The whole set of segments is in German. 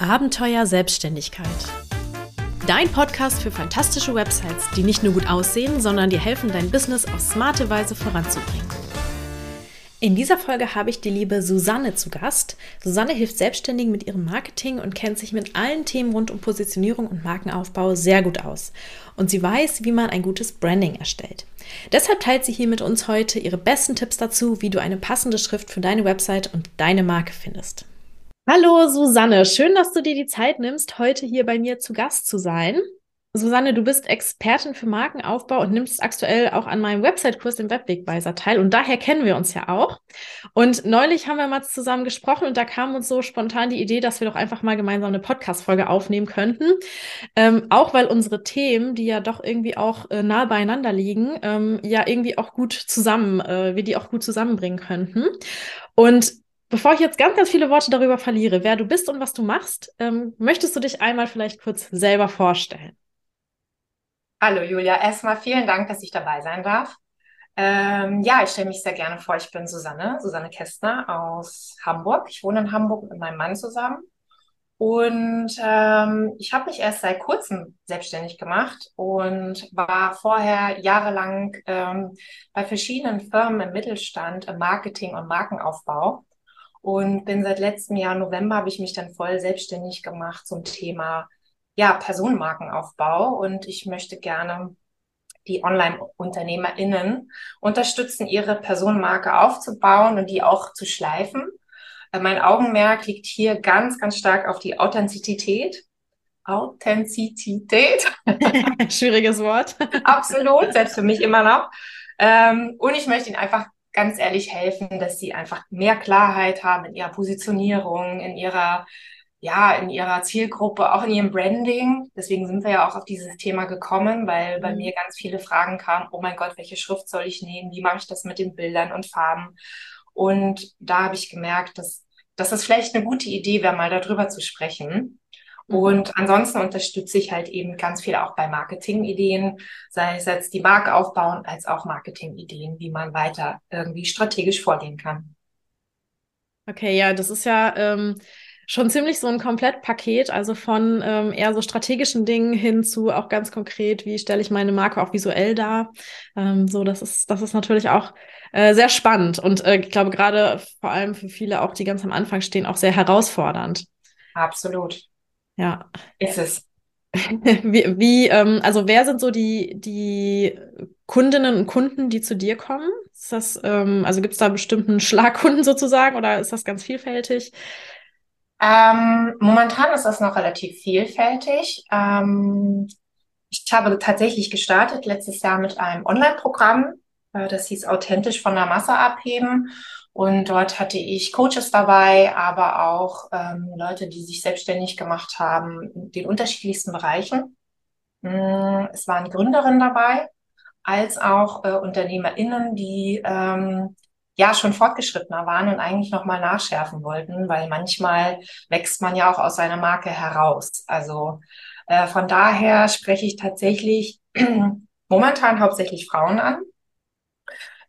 Abenteuer Selbstständigkeit. Dein Podcast für fantastische Websites, die nicht nur gut aussehen, sondern dir helfen, dein Business auf smarte Weise voranzubringen. In dieser Folge habe ich die liebe Susanne zu Gast. Susanne hilft Selbstständigen mit ihrem Marketing und kennt sich mit allen Themen rund um Positionierung und Markenaufbau sehr gut aus. Und sie weiß, wie man ein gutes Branding erstellt. Deshalb teilt sie hier mit uns heute ihre besten Tipps dazu, wie du eine passende Schrift für deine Website und deine Marke findest. Hallo Susanne, schön, dass du dir die Zeit nimmst, heute hier bei mir zu Gast zu sein. Susanne, du bist Expertin für Markenaufbau und nimmst aktuell auch an meinem Website-Kurs dem Webwegweiser teil und daher kennen wir uns ja auch. Und neulich haben wir mal zusammen gesprochen und da kam uns so spontan die Idee, dass wir doch einfach mal gemeinsam eine Podcast-Folge aufnehmen könnten. Ähm, auch weil unsere Themen, die ja doch irgendwie auch äh, nah beieinander liegen, ähm, ja irgendwie auch gut zusammen, äh, wir die auch gut zusammenbringen könnten. Und Bevor ich jetzt ganz, ganz viele Worte darüber verliere, wer du bist und was du machst, ähm, möchtest du dich einmal vielleicht kurz selber vorstellen? Hallo Julia, erstmal vielen Dank, dass ich dabei sein darf. Ähm, ja, ich stelle mich sehr gerne vor. Ich bin Susanne, Susanne Kästner aus Hamburg. Ich wohne in Hamburg mit meinem Mann zusammen. Und ähm, ich habe mich erst seit kurzem selbstständig gemacht und war vorher jahrelang ähm, bei verschiedenen Firmen im Mittelstand im Marketing und Markenaufbau und bin seit letztem Jahr November habe ich mich dann voll selbstständig gemacht zum Thema ja Personenmarkenaufbau und ich möchte gerne die Online-UnternehmerInnen unterstützen, ihre Personenmarke aufzubauen und die auch zu schleifen. Äh, mein Augenmerk liegt hier ganz, ganz stark auf die Authentizität. Authentizität. Schwieriges Wort. Absolut, selbst für mich immer noch. Ähm, und ich möchte ihn einfach ganz ehrlich helfen, dass sie einfach mehr Klarheit haben in ihrer Positionierung, in ihrer ja, in ihrer Zielgruppe, auch in ihrem Branding. Deswegen sind wir ja auch auf dieses Thema gekommen, weil bei mhm. mir ganz viele Fragen kamen, oh mein Gott, welche Schrift soll ich nehmen? Wie mache ich das mit den Bildern und Farben? Und da habe ich gemerkt, dass, dass das vielleicht eine gute Idee wäre, mal darüber zu sprechen. Mhm. Und ansonsten unterstütze ich halt eben ganz viel auch bei Marketingideen, sei es jetzt die Marke aufbauen, als auch Marketingideen, wie man weiter irgendwie strategisch vorgehen kann. Okay, ja, das ist ja ähm, schon ziemlich so ein Komplettpaket, also von ähm, eher so strategischen Dingen hin zu auch ganz konkret, wie stelle ich meine Marke auch visuell dar. Ähm, so, das ist, das ist natürlich auch äh, sehr spannend und äh, ich glaube gerade vor allem für viele auch, die ganz am Anfang stehen, auch sehr herausfordernd. Absolut. Ja. Ist es. wie, wie ähm, also wer sind so die, die Kundinnen und Kunden, die zu dir kommen? Ist das, ähm, also gibt es da bestimmten Schlagkunden sozusagen oder ist das ganz vielfältig? Ähm, momentan ist das noch relativ vielfältig. Ähm, ich habe tatsächlich gestartet letztes Jahr mit einem Online-Programm, äh, das hieß authentisch von der Masse abheben. Und dort hatte ich Coaches dabei, aber auch ähm, Leute, die sich selbstständig gemacht haben in den unterschiedlichsten Bereichen. Mm, es waren Gründerinnen dabei, als auch äh, UnternehmerInnen, die ähm, ja schon fortgeschrittener waren und eigentlich nochmal nachschärfen wollten, weil manchmal wächst man ja auch aus seiner Marke heraus. Also äh, von daher spreche ich tatsächlich momentan hauptsächlich Frauen an,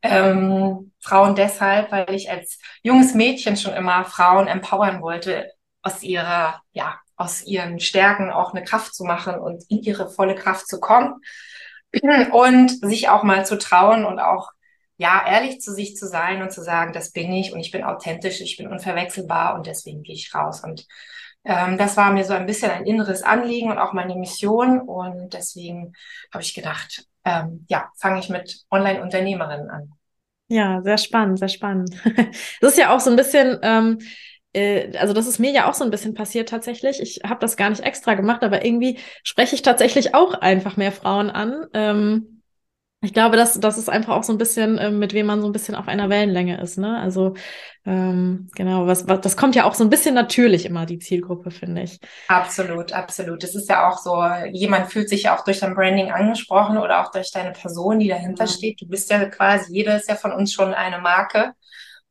ähm, Frauen deshalb, weil ich als junges Mädchen schon immer Frauen empowern wollte, aus ihrer, ja, aus ihren Stärken auch eine Kraft zu machen und in ihre volle Kraft zu kommen und sich auch mal zu trauen und auch ja, ehrlich zu sich zu sein und zu sagen, das bin ich und ich bin authentisch, ich bin unverwechselbar und deswegen gehe ich raus. Und ähm, das war mir so ein bisschen ein inneres Anliegen und auch meine Mission. Und deswegen habe ich gedacht, ähm, ja, fange ich mit Online-Unternehmerinnen an. Ja, sehr spannend, sehr spannend. Das ist ja auch so ein bisschen, ähm, äh, also das ist mir ja auch so ein bisschen passiert tatsächlich. Ich habe das gar nicht extra gemacht, aber irgendwie spreche ich tatsächlich auch einfach mehr Frauen an. Ähm, ich glaube, das, das ist einfach auch so ein bisschen, äh, mit wem man so ein bisschen auf einer Wellenlänge ist. Ne? Also ähm, genau, was, was, das kommt ja auch so ein bisschen natürlich immer, die Zielgruppe, finde ich. Absolut, absolut. Es ist ja auch so, jemand fühlt sich ja auch durch dein Branding angesprochen oder auch durch deine Person, die dahinter ja. steht. Du bist ja quasi, jeder ist ja von uns schon eine Marke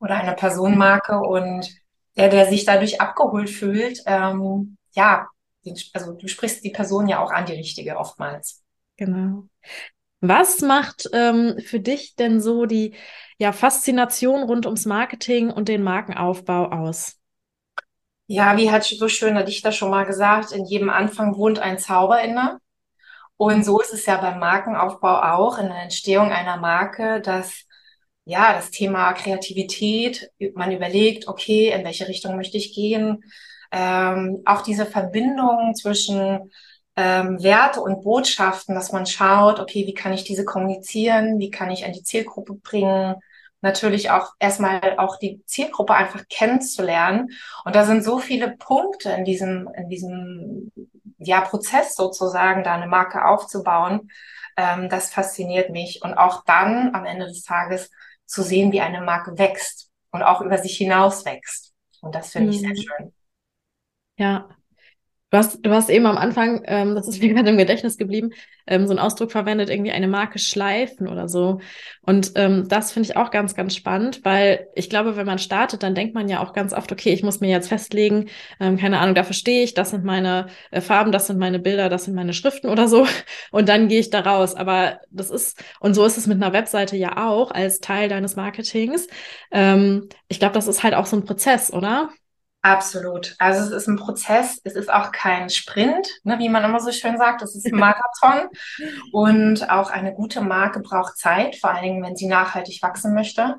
oder eine Personenmarke und der, der sich dadurch abgeholt fühlt, ähm, ja, also du sprichst die Person ja auch an, die richtige oftmals. Genau. Was macht ähm, für dich denn so die ja, Faszination rund ums Marketing und den Markenaufbau aus? Ja, wie hat so schön der Dichter schon mal gesagt, in jedem Anfang wohnt ein Zauber inne. Und so ist es ja beim Markenaufbau auch, in der Entstehung einer Marke, dass ja, das Thema Kreativität, man überlegt, okay, in welche Richtung möchte ich gehen? Ähm, auch diese Verbindung zwischen ähm, Werte und Botschaften, dass man schaut, okay, wie kann ich diese kommunizieren? Wie kann ich an die Zielgruppe bringen? Natürlich auch erstmal auch die Zielgruppe einfach kennenzulernen. Und da sind so viele Punkte in diesem, in diesem, ja, Prozess sozusagen, da eine Marke aufzubauen. Ähm, das fasziniert mich. Und auch dann am Ende des Tages zu sehen, wie eine Marke wächst und auch über sich hinaus wächst. Und das finde ich sehr mhm. schön. Ja, Du hast, du hast eben am Anfang, ähm, das ist mir gerade im Gedächtnis geblieben, ähm, so einen Ausdruck verwendet, irgendwie eine Marke schleifen oder so. Und ähm, das finde ich auch ganz, ganz spannend, weil ich glaube, wenn man startet, dann denkt man ja auch ganz oft, okay, ich muss mir jetzt festlegen, ähm, keine Ahnung, dafür stehe ich, das sind meine äh, Farben, das sind meine Bilder, das sind meine Schriften oder so. Und dann gehe ich da raus. Aber das ist, und so ist es mit einer Webseite ja auch als Teil deines Marketings. Ähm, ich glaube, das ist halt auch so ein Prozess, oder? Absolut. Also es ist ein Prozess, es ist auch kein Sprint, ne, wie man immer so schön sagt, es ist ein Marathon. und auch eine gute Marke braucht Zeit, vor allen Dingen, wenn sie nachhaltig wachsen möchte.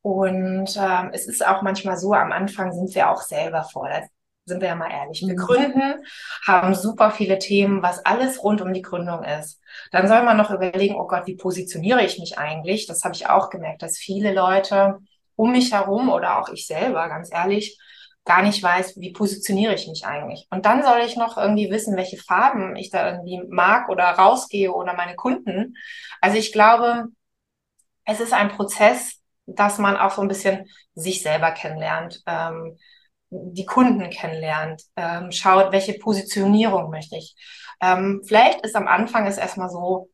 Und ähm, es ist auch manchmal so, am Anfang sind wir auch selber fordert. Sind wir ja mal ehrlich. Wir mhm. gründen, haben super viele Themen, was alles rund um die Gründung ist. Dann soll man noch überlegen, oh Gott, wie positioniere ich mich eigentlich? Das habe ich auch gemerkt, dass viele Leute um mich herum oder auch ich selber, ganz ehrlich, gar nicht weiß, wie positioniere ich mich eigentlich. Und dann soll ich noch irgendwie wissen, welche Farben ich da irgendwie mag oder rausgehe oder meine Kunden. Also ich glaube, es ist ein Prozess, dass man auch so ein bisschen sich selber kennenlernt, ähm, die Kunden kennenlernt, ähm, schaut, welche Positionierung möchte ich. Ähm, vielleicht ist am Anfang es erstmal so,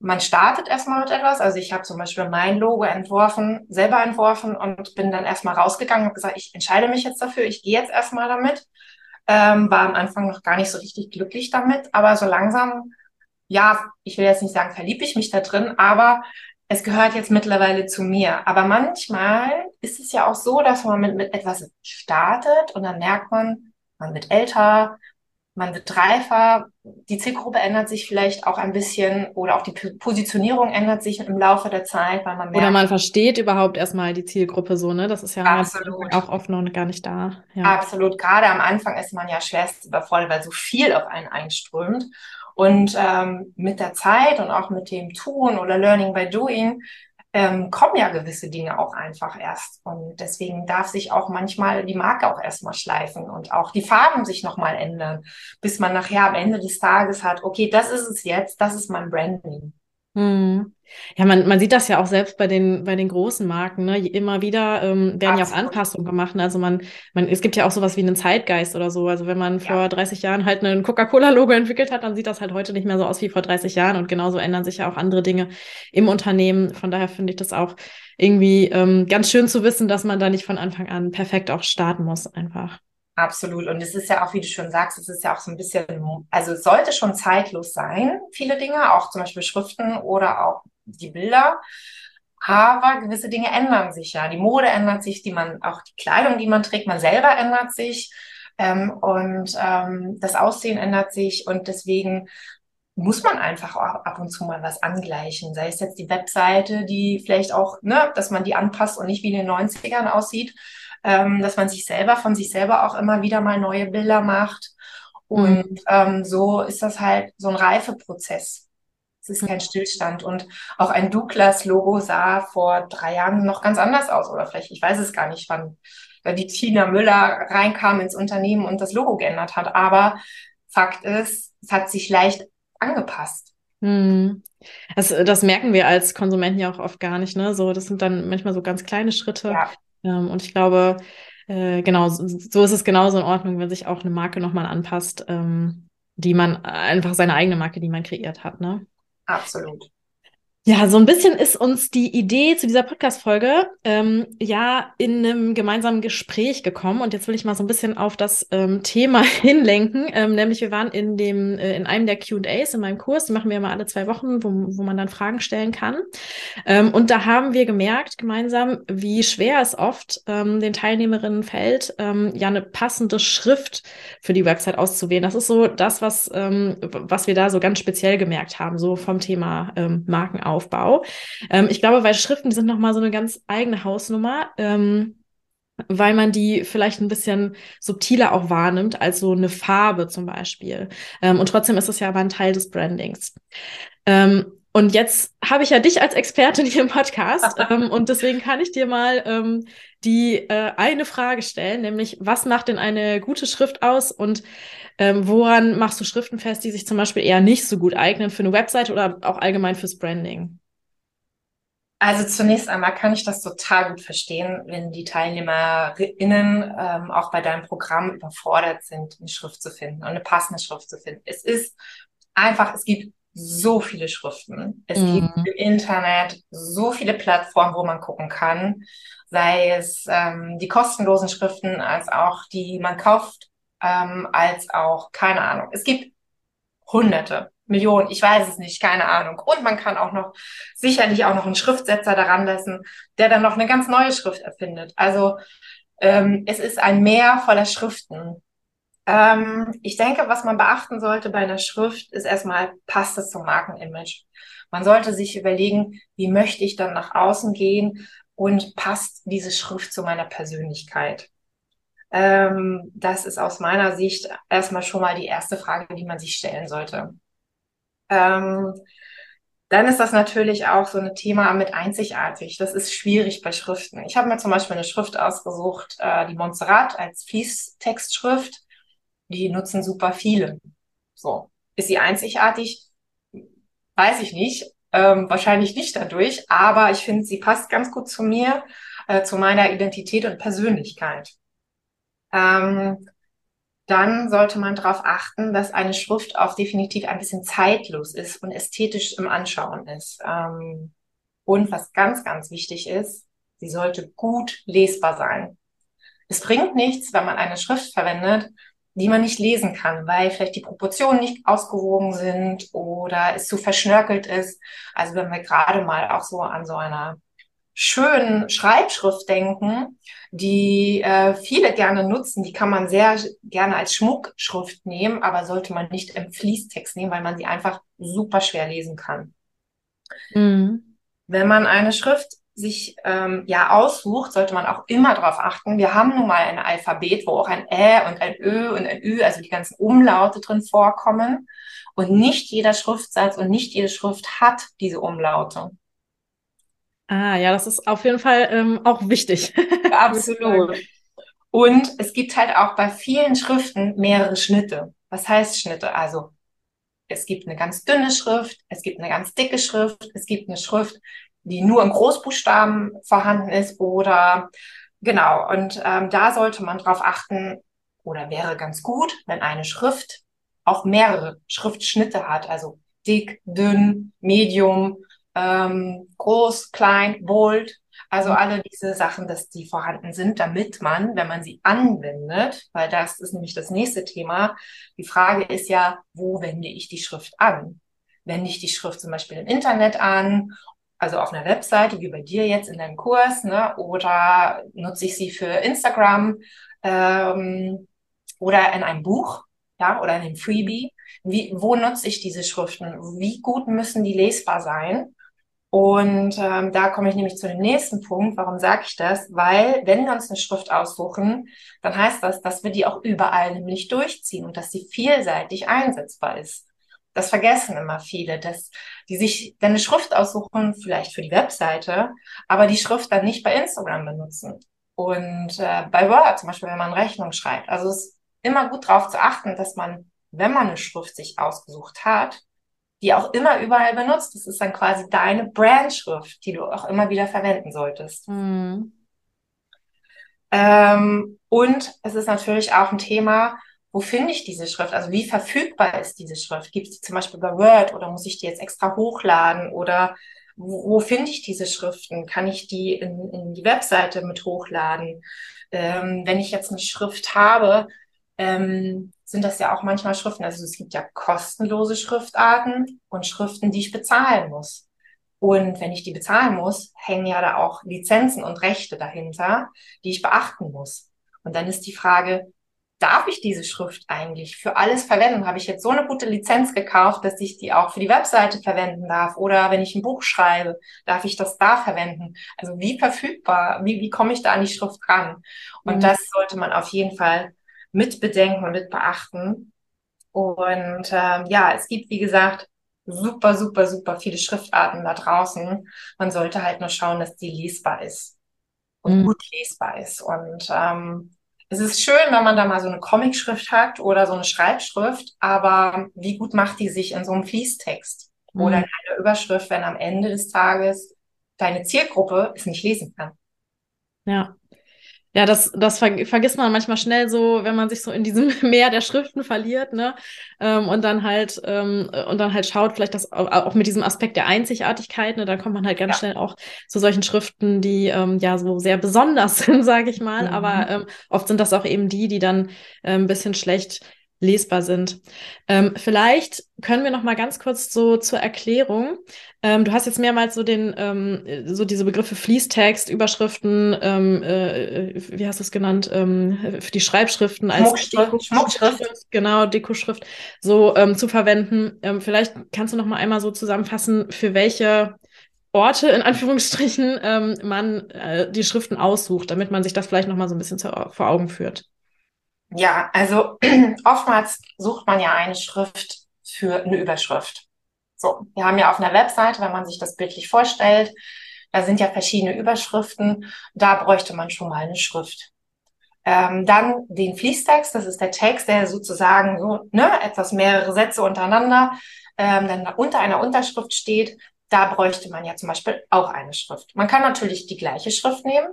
man startet erstmal mit etwas. Also ich habe zum Beispiel mein Logo entworfen, selber entworfen und bin dann erstmal rausgegangen und gesagt, ich entscheide mich jetzt dafür, ich gehe jetzt erstmal damit. Ähm, war am Anfang noch gar nicht so richtig glücklich damit, aber so langsam, ja, ich will jetzt nicht sagen, verliebe ich mich da drin, aber es gehört jetzt mittlerweile zu mir. Aber manchmal ist es ja auch so, dass man mit, mit etwas startet und dann merkt man, man wird älter, man wird reifer, die Zielgruppe ändert sich vielleicht auch ein bisschen oder auch die Positionierung ändert sich im Laufe der Zeit, weil man merkt, Oder man versteht überhaupt erstmal die Zielgruppe so, ne? Das ist ja absolut. auch oft noch gar nicht da. Ja. Absolut. Gerade am Anfang ist man ja schwerst überfordert, weil so viel auf einen einströmt. Und ähm, mit der Zeit und auch mit dem Tun oder Learning by Doing ähm, kommen ja gewisse Dinge auch einfach erst. Und deswegen darf sich auch manchmal die Marke auch erstmal schleifen und auch die Farben sich nochmal ändern, bis man nachher am Ende des Tages hat, okay, das ist es jetzt, das ist mein Branding. Hm. Ja, man, man sieht das ja auch selbst bei den, bei den großen Marken, ne? Immer wieder ähm, werden Absolut. ja auch Anpassungen gemacht. Ne? Also man, man, es gibt ja auch sowas wie einen Zeitgeist oder so. Also wenn man ja. vor 30 Jahren halt ein Coca-Cola-Logo entwickelt hat, dann sieht das halt heute nicht mehr so aus wie vor 30 Jahren. Und genauso ändern sich ja auch andere Dinge im Unternehmen. Von daher finde ich das auch irgendwie ähm, ganz schön zu wissen, dass man da nicht von Anfang an perfekt auch starten muss, einfach. Absolut. Und es ist ja auch, wie du schon sagst, es ist ja auch so ein bisschen, also es sollte schon zeitlos sein, viele Dinge, auch zum Beispiel Schriften oder auch die Bilder. Aber gewisse Dinge ändern sich ja. Die Mode ändert sich, die man, auch die Kleidung, die man trägt, man selber ändert sich. Ähm, und ähm, das Aussehen ändert sich. Und deswegen muss man einfach ab und zu mal was angleichen. Sei es jetzt die Webseite, die vielleicht auch, ne, dass man die anpasst und nicht wie in den 90ern aussieht ähm, dass man sich selber von sich selber auch immer wieder mal neue Bilder macht. Und mhm. ähm, so ist das halt so ein Reifeprozess. Es ist kein Stillstand. Und auch ein Douglas-Logo sah vor drei Jahren noch ganz anders aus. Oder vielleicht, ich weiß es gar nicht, wann die Tina Müller reinkam ins Unternehmen und das Logo geändert hat. Aber Fakt ist, es hat sich leicht angepasst. Hm. Das, das merken wir als Konsumenten ja auch oft gar nicht. Ne? So, das sind dann manchmal so ganz kleine Schritte. Ja. Ähm, und ich glaube, äh, genau, so, so, ist es genauso in Ordnung, wenn sich auch eine Marke nochmal anpasst, ähm, die man einfach seine eigene Marke, die man kreiert hat, ne? Absolut. Ja, so ein bisschen ist uns die Idee zu dieser Podcast-Folge ähm, ja in einem gemeinsamen Gespräch gekommen. Und jetzt will ich mal so ein bisschen auf das ähm, Thema hinlenken. Ähm, nämlich wir waren in dem, äh, in einem der QAs in meinem Kurs, die machen wir immer alle zwei Wochen, wo, wo man dann Fragen stellen kann. Ähm, und da haben wir gemerkt gemeinsam, wie schwer es oft ähm, den Teilnehmerinnen fällt, ähm, ja eine passende Schrift für die Website auszuwählen. Das ist so das, was, was wir da so ganz speziell gemerkt haben, so vom Thema ähm, Markenaufbau. Aufbau. Ähm, ich glaube, weil Schriften, die sind nochmal so eine ganz eigene Hausnummer. Ähm, weil man die vielleicht ein bisschen subtiler auch wahrnimmt als so eine Farbe zum Beispiel. Ähm, und trotzdem ist es ja aber ein Teil des Brandings. Ähm, und jetzt habe ich ja dich als Expertin hier im Podcast ähm, und deswegen kann ich dir mal ähm, die äh, eine Frage stellen, nämlich was macht denn eine gute Schrift aus und ähm, woran machst du Schriften fest, die sich zum Beispiel eher nicht so gut eignen für eine Website oder auch allgemein fürs Branding? Also zunächst einmal kann ich das total gut verstehen, wenn die TeilnehmerInnen ähm, auch bei deinem Programm überfordert sind, eine Schrift zu finden und eine passende Schrift zu finden. Es ist einfach, es gibt so viele Schriften. Es mhm. gibt im Internet so viele Plattformen, wo man gucken kann, sei es ähm, die kostenlosen Schriften als auch die man kauft ähm, als auch, keine Ahnung. Es gibt Hunderte, Millionen, ich weiß es nicht, keine Ahnung. Und man kann auch noch sicherlich auch noch einen Schriftsetzer daran lassen, der dann noch eine ganz neue Schrift erfindet. Also ähm, es ist ein Meer voller Schriften. Ähm, ich denke, was man beachten sollte bei einer Schrift, ist erstmal, passt es zum Markenimage. Man sollte sich überlegen, wie möchte ich dann nach außen gehen und passt diese Schrift zu meiner Persönlichkeit? Ähm, das ist aus meiner Sicht erstmal schon mal die erste Frage, die man sich stellen sollte. Ähm, dann ist das natürlich auch so ein Thema mit einzigartig. Das ist schwierig bei Schriften. Ich habe mir zum Beispiel eine Schrift ausgesucht, äh, die Montserrat als Fließtextschrift. Die nutzen super viele. So. Ist sie einzigartig? Weiß ich nicht. Ähm, wahrscheinlich nicht dadurch, aber ich finde, sie passt ganz gut zu mir, äh, zu meiner Identität und Persönlichkeit ähm, dann sollte man darauf achten, dass eine Schrift auch definitiv ein bisschen zeitlos ist und ästhetisch im Anschauen ist. Ähm, und was ganz, ganz wichtig ist, sie sollte gut lesbar sein. Es bringt nichts, wenn man eine Schrift verwendet, die man nicht lesen kann, weil vielleicht die Proportionen nicht ausgewogen sind oder es zu verschnörkelt ist. Also wenn wir gerade mal auch so an so einer schönen Schreibschrift denken, die äh, viele gerne nutzen. Die kann man sehr gerne als Schmuckschrift nehmen, aber sollte man nicht im Fließtext nehmen, weil man sie einfach super schwer lesen kann. Mhm. Wenn man eine Schrift sich ähm, ja aussucht, sollte man auch immer darauf achten. Wir haben nun mal ein Alphabet, wo auch ein Ä und ein Ö und ein Ü, also die ganzen Umlaute drin vorkommen. Und nicht jeder Schriftsatz und nicht jede Schrift hat diese Umlaute. Ah, ja, das ist auf jeden Fall ähm, auch wichtig. Absolut. Und es gibt halt auch bei vielen Schriften mehrere Schnitte. Was heißt Schnitte? Also es gibt eine ganz dünne Schrift, es gibt eine ganz dicke Schrift, es gibt eine Schrift, die nur im Großbuchstaben vorhanden ist oder genau. Und ähm, da sollte man drauf achten oder wäre ganz gut, wenn eine Schrift auch mehrere Schriftschnitte hat, also dick, dünn, medium, ähm, groß, klein, bold. Also alle diese Sachen, dass die vorhanden sind, damit man, wenn man sie anwendet, weil das ist nämlich das nächste Thema, die Frage ist ja, wo wende ich die Schrift an? Wende ich die Schrift zum Beispiel im Internet an, also auf einer Webseite, wie bei dir jetzt in deinem Kurs, ne? oder nutze ich sie für Instagram ähm, oder in einem Buch, ja, oder in einem Freebie? Wie, wo nutze ich diese Schriften? Wie gut müssen die lesbar sein? Und ähm, da komme ich nämlich zu dem nächsten Punkt. Warum sage ich das? Weil wenn wir uns eine Schrift aussuchen, dann heißt das, dass wir die auch überall nämlich durchziehen und dass sie vielseitig einsetzbar ist. Das vergessen immer viele, dass die sich dann eine Schrift aussuchen, vielleicht für die Webseite, aber die Schrift dann nicht bei Instagram benutzen. Und äh, bei Word zum Beispiel, wenn man Rechnung schreibt. Also es ist immer gut darauf zu achten, dass man, wenn man eine Schrift sich ausgesucht hat, die auch immer überall benutzt. Das ist dann quasi deine Brandschrift, die du auch immer wieder verwenden solltest. Mhm. Ähm, und es ist natürlich auch ein Thema, wo finde ich diese Schrift? Also wie verfügbar ist diese Schrift? Gibt es die zum Beispiel bei Word oder muss ich die jetzt extra hochladen oder wo, wo finde ich diese Schriften? Kann ich die in, in die Webseite mit hochladen? Ähm, wenn ich jetzt eine Schrift habe, ähm, sind das ja auch manchmal Schriften. Also es gibt ja kostenlose Schriftarten und Schriften, die ich bezahlen muss. Und wenn ich die bezahlen muss, hängen ja da auch Lizenzen und Rechte dahinter, die ich beachten muss. Und dann ist die Frage, darf ich diese Schrift eigentlich für alles verwenden? Habe ich jetzt so eine gute Lizenz gekauft, dass ich die auch für die Webseite verwenden darf? Oder wenn ich ein Buch schreibe, darf ich das da verwenden? Also wie verfügbar? Wie, wie komme ich da an die Schrift ran? Und mhm. das sollte man auf jeden Fall mit bedenken und mit beachten. Und ähm, ja, es gibt, wie gesagt, super, super, super viele Schriftarten da draußen. Man sollte halt nur schauen, dass die lesbar ist und mhm. gut lesbar ist. Und ähm, es ist schön, wenn man da mal so eine Comicschrift hat oder so eine Schreibschrift, aber wie gut macht die sich in so einem Fließtext mhm. oder in einer Überschrift, wenn am Ende des Tages deine Zielgruppe es nicht lesen kann? Ja. Ja, das, das ver vergisst man manchmal schnell so, wenn man sich so in diesem Meer der Schriften verliert, ne? Ähm, und dann halt, ähm, und dann halt schaut, vielleicht das auch, mit diesem Aspekt der Einzigartigkeit, ne? Da kommt man halt ganz ja. schnell auch zu solchen Schriften, die ähm, ja so sehr besonders sind, sage ich mal. Mhm. Aber ähm, oft sind das auch eben die, die dann äh, ein bisschen schlecht lesbar sind. Ähm, vielleicht können wir noch mal ganz kurz so zur Erklärung. Ähm, du hast jetzt mehrmals so den ähm, so diese Begriffe Fließtext, Überschriften, ähm, äh, wie hast du es genannt, ähm, für die Schreibschriften als Schmuckschrift, Schmuckschrift. genau Dekoschrift, so ähm, zu verwenden. Vielleicht kannst du noch mal einmal so zusammenfassen, für welche Orte in Anführungsstrichen man äh, die Schriften aussucht, damit man sich das vielleicht noch mal so ein bisschen zu, vor Augen führt. Ja, also oftmals sucht man ja eine Schrift für eine Überschrift. So, wir haben ja auf einer Webseite, wenn man sich das bildlich vorstellt, da sind ja verschiedene Überschriften, da bräuchte man schon mal eine Schrift. Ähm, dann den Fließtext, das ist der Text, der sozusagen so ne, etwas mehrere Sätze untereinander ähm, dann unter einer Unterschrift steht. Da bräuchte man ja zum Beispiel auch eine Schrift. Man kann natürlich die gleiche Schrift nehmen.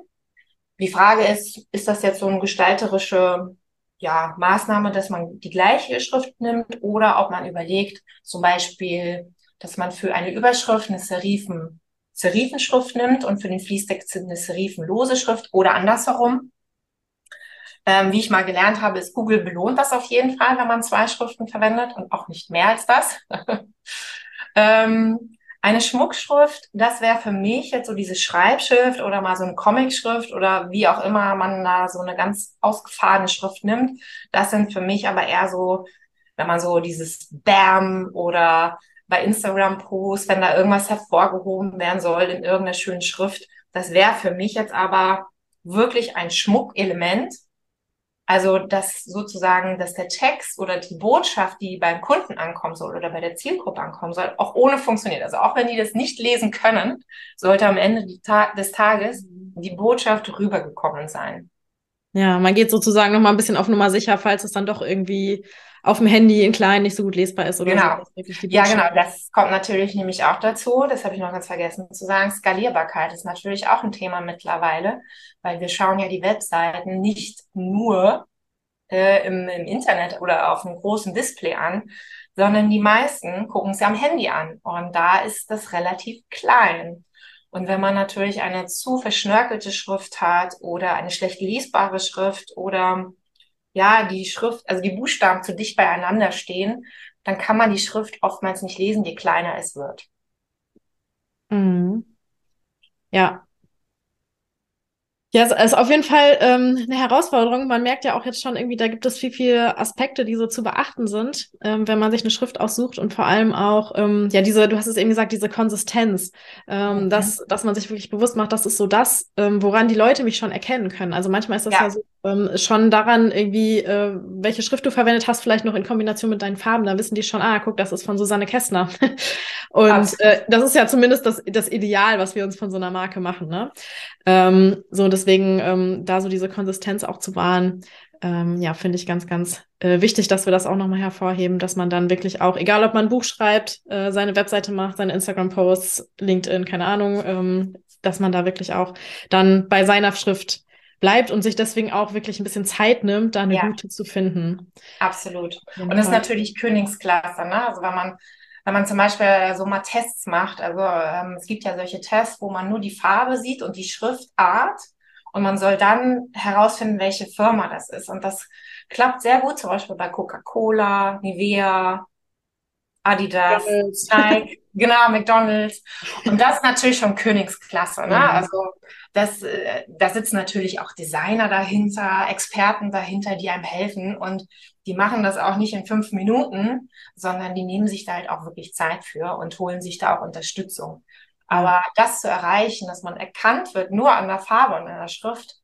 Die Frage ist, ist das jetzt so eine gestalterische ja, Maßnahme, dass man die gleiche Schrift nimmt oder ob man überlegt, zum Beispiel, dass man für eine Überschrift eine Serifen, Serifenschrift nimmt und für den Fließtext eine serifenlose Schrift oder andersherum. Ähm, wie ich mal gelernt habe, ist Google belohnt das auf jeden Fall, wenn man zwei Schriften verwendet und auch nicht mehr als das. ähm, eine Schmuckschrift, das wäre für mich jetzt so diese Schreibschrift oder mal so eine Comicschrift oder wie auch immer man da so eine ganz ausgefahrene Schrift nimmt. Das sind für mich aber eher so, wenn man so dieses Bam oder bei Instagram Posts, wenn da irgendwas hervorgehoben werden soll in irgendeiner schönen Schrift. Das wäre für mich jetzt aber wirklich ein Schmuckelement, also, dass sozusagen, dass der Text oder die Botschaft, die beim Kunden ankommen soll oder bei der Zielgruppe ankommen soll, auch ohne funktioniert. Also auch wenn die das nicht lesen können, sollte am Ende des Tages die Botschaft rübergekommen sein. Ja, man geht sozusagen noch mal ein bisschen auf Nummer sicher, falls es dann doch irgendwie auf dem Handy in klein nicht so gut lesbar ist oder genau. so. Ja, genau. Das kommt natürlich nämlich auch dazu. Das habe ich noch ganz vergessen zu sagen. Skalierbarkeit ist natürlich auch ein Thema mittlerweile, weil wir schauen ja die Webseiten nicht nur äh, im, im Internet oder auf einem großen Display an, sondern die meisten gucken sie am Handy an. Und da ist das relativ klein. Und wenn man natürlich eine zu verschnörkelte Schrift hat oder eine schlecht lesbare Schrift oder ja, die Schrift, also die Buchstaben zu dicht beieinander stehen, dann kann man die Schrift oftmals nicht lesen, je kleiner es wird. Mhm. Ja, ja, es ist auf jeden Fall ähm, eine Herausforderung. Man merkt ja auch jetzt schon irgendwie, da gibt es viel, viele Aspekte, die so zu beachten sind, ähm, wenn man sich eine Schrift aussucht und vor allem auch, ähm, ja, diese, du hast es eben gesagt, diese Konsistenz, ähm, mhm. dass, dass man sich wirklich bewusst macht, das ist so das, ähm, woran die Leute mich schon erkennen können. Also manchmal ist das ja, ja so ähm, schon daran irgendwie, äh, welche Schrift du verwendet hast, vielleicht noch in Kombination mit deinen Farben, da wissen die schon, ah, guck, das ist von Susanne Kästner. und äh, das ist ja zumindest das, das Ideal, was wir uns von so einer Marke machen, ne? Ähm, so, deswegen ähm, da so diese Konsistenz auch zu wahren, ähm, ja, finde ich ganz, ganz äh, wichtig, dass wir das auch nochmal hervorheben, dass man dann wirklich auch, egal ob man ein Buch schreibt, äh, seine Webseite macht, seine Instagram-Posts, LinkedIn, keine Ahnung, ähm, dass man da wirklich auch dann bei seiner Schrift bleibt und sich deswegen auch wirklich ein bisschen Zeit nimmt, da eine ja. gute zu finden. Absolut. Und das ist natürlich Königsklasse, ne? Also wenn man wenn man zum Beispiel so mal Tests macht, also ähm, es gibt ja solche Tests, wo man nur die Farbe sieht und die Schriftart und man soll dann herausfinden, welche Firma das ist. Und das klappt sehr gut, zum Beispiel bei Coca-Cola, Nivea, Adidas, Nike, genau, McDonalds. Und das ist natürlich schon Königsklasse. Ne? Mhm. Also das, äh, da sitzen natürlich auch Designer dahinter, Experten dahinter, die einem helfen. Und die machen das auch nicht in fünf Minuten, sondern die nehmen sich da halt auch wirklich Zeit für und holen sich da auch Unterstützung. Aber das zu erreichen, dass man erkannt wird, nur an der Farbe und an der Schrift,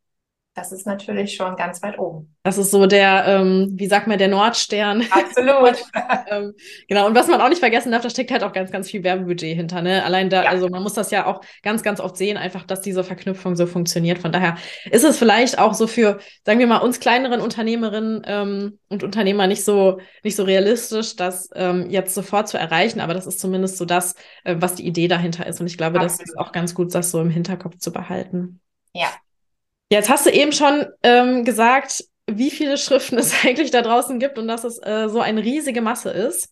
das ist natürlich schon ganz weit oben. Das ist so der, ähm, wie sagt man, der Nordstern. Absolut. ähm, genau. Und was man auch nicht vergessen darf, da steckt halt auch ganz, ganz viel Werbebudget hinter. Ne? Allein da, ja. also man muss das ja auch ganz, ganz oft sehen, einfach, dass diese Verknüpfung so funktioniert. Von daher ist es vielleicht auch so für, sagen wir mal, uns kleineren Unternehmerinnen ähm, und Unternehmer nicht so, nicht so realistisch, das ähm, jetzt sofort zu erreichen. Aber das ist zumindest so das, äh, was die Idee dahinter ist. Und ich glaube, Absolut. das ist auch ganz gut, das so im Hinterkopf zu behalten. Ja, Jetzt hast du eben schon ähm, gesagt, wie viele Schriften es eigentlich da draußen gibt und dass es äh, so eine riesige Masse ist.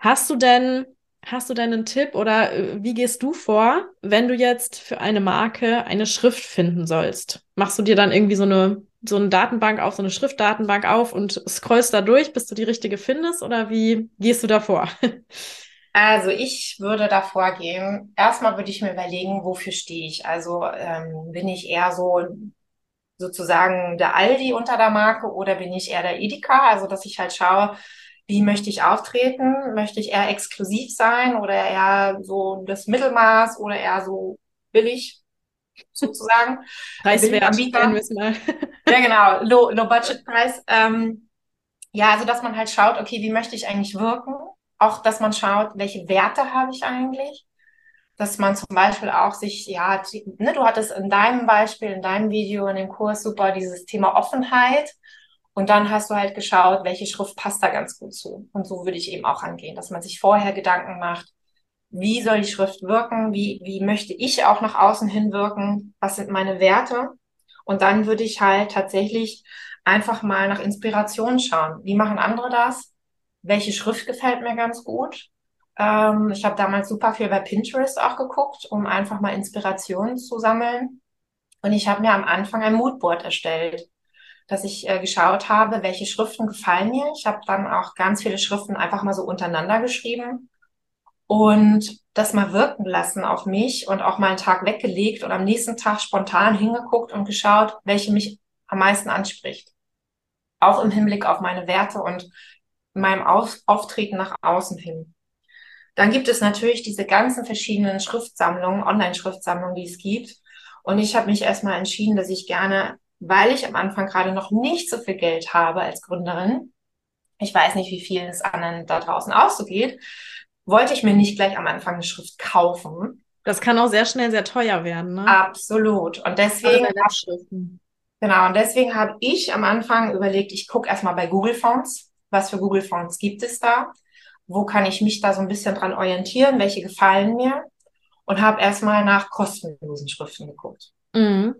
Hast du denn, hast du denn einen Tipp oder äh, wie gehst du vor, wenn du jetzt für eine Marke eine Schrift finden sollst? Machst du dir dann irgendwie so eine, so eine Datenbank auf, so eine Schriftdatenbank auf und scrollst da durch, bis du die richtige findest oder wie gehst du da vor? Also ich würde da vorgehen. Erstmal würde ich mir überlegen, wofür stehe ich. Also ähm, bin ich eher so sozusagen der Aldi unter der Marke oder bin ich eher der Edeka? Also, dass ich halt schaue, wie möchte ich auftreten? Möchte ich eher exklusiv sein oder eher so das Mittelmaß oder eher so billig sozusagen? Preiswert, nennen wir es mal. ja, genau, Low, Low Budget Preis. Ähm, ja, also dass man halt schaut, okay, wie möchte ich eigentlich wirken? Auch, dass man schaut, welche Werte habe ich eigentlich? Dass man zum Beispiel auch sich, ja, ne, du hattest in deinem Beispiel, in deinem Video, in dem Kurs super dieses Thema Offenheit. Und dann hast du halt geschaut, welche Schrift passt da ganz gut zu. Und so würde ich eben auch angehen, dass man sich vorher Gedanken macht, wie soll die Schrift wirken, wie, wie möchte ich auch nach außen hin wirken, was sind meine Werte. Und dann würde ich halt tatsächlich einfach mal nach Inspiration schauen. Wie machen andere das? Welche Schrift gefällt mir ganz gut? Ähm, ich habe damals super viel bei Pinterest auch geguckt, um einfach mal Inspirationen zu sammeln. Und ich habe mir am Anfang ein Moodboard erstellt, dass ich äh, geschaut habe, welche Schriften gefallen mir. Ich habe dann auch ganz viele Schriften einfach mal so untereinander geschrieben und das mal wirken lassen auf mich und auch mal einen Tag weggelegt und am nächsten Tag spontan hingeguckt und geschaut, welche mich am meisten anspricht. Auch im Hinblick auf meine Werte und meinem Auf Auftreten nach außen hin. Dann gibt es natürlich diese ganzen verschiedenen Schriftsammlungen, Online-Schriftsammlungen, die es gibt. Und ich habe mich erstmal entschieden, dass ich gerne, weil ich am Anfang gerade noch nicht so viel Geld habe als Gründerin, ich weiß nicht, wie viel es anderen da draußen ausgeht, wollte ich mir nicht gleich am Anfang eine Schrift kaufen. Das kann auch sehr schnell sehr teuer werden, ne? Absolut. Und deswegen. Genau, und deswegen habe ich am Anfang überlegt, ich gucke erstmal bei Google Fonts, was für Google Fonts gibt es da wo kann ich mich da so ein bisschen dran orientieren, welche gefallen mir und habe erstmal nach kostenlosen Schriften geguckt. Mhm.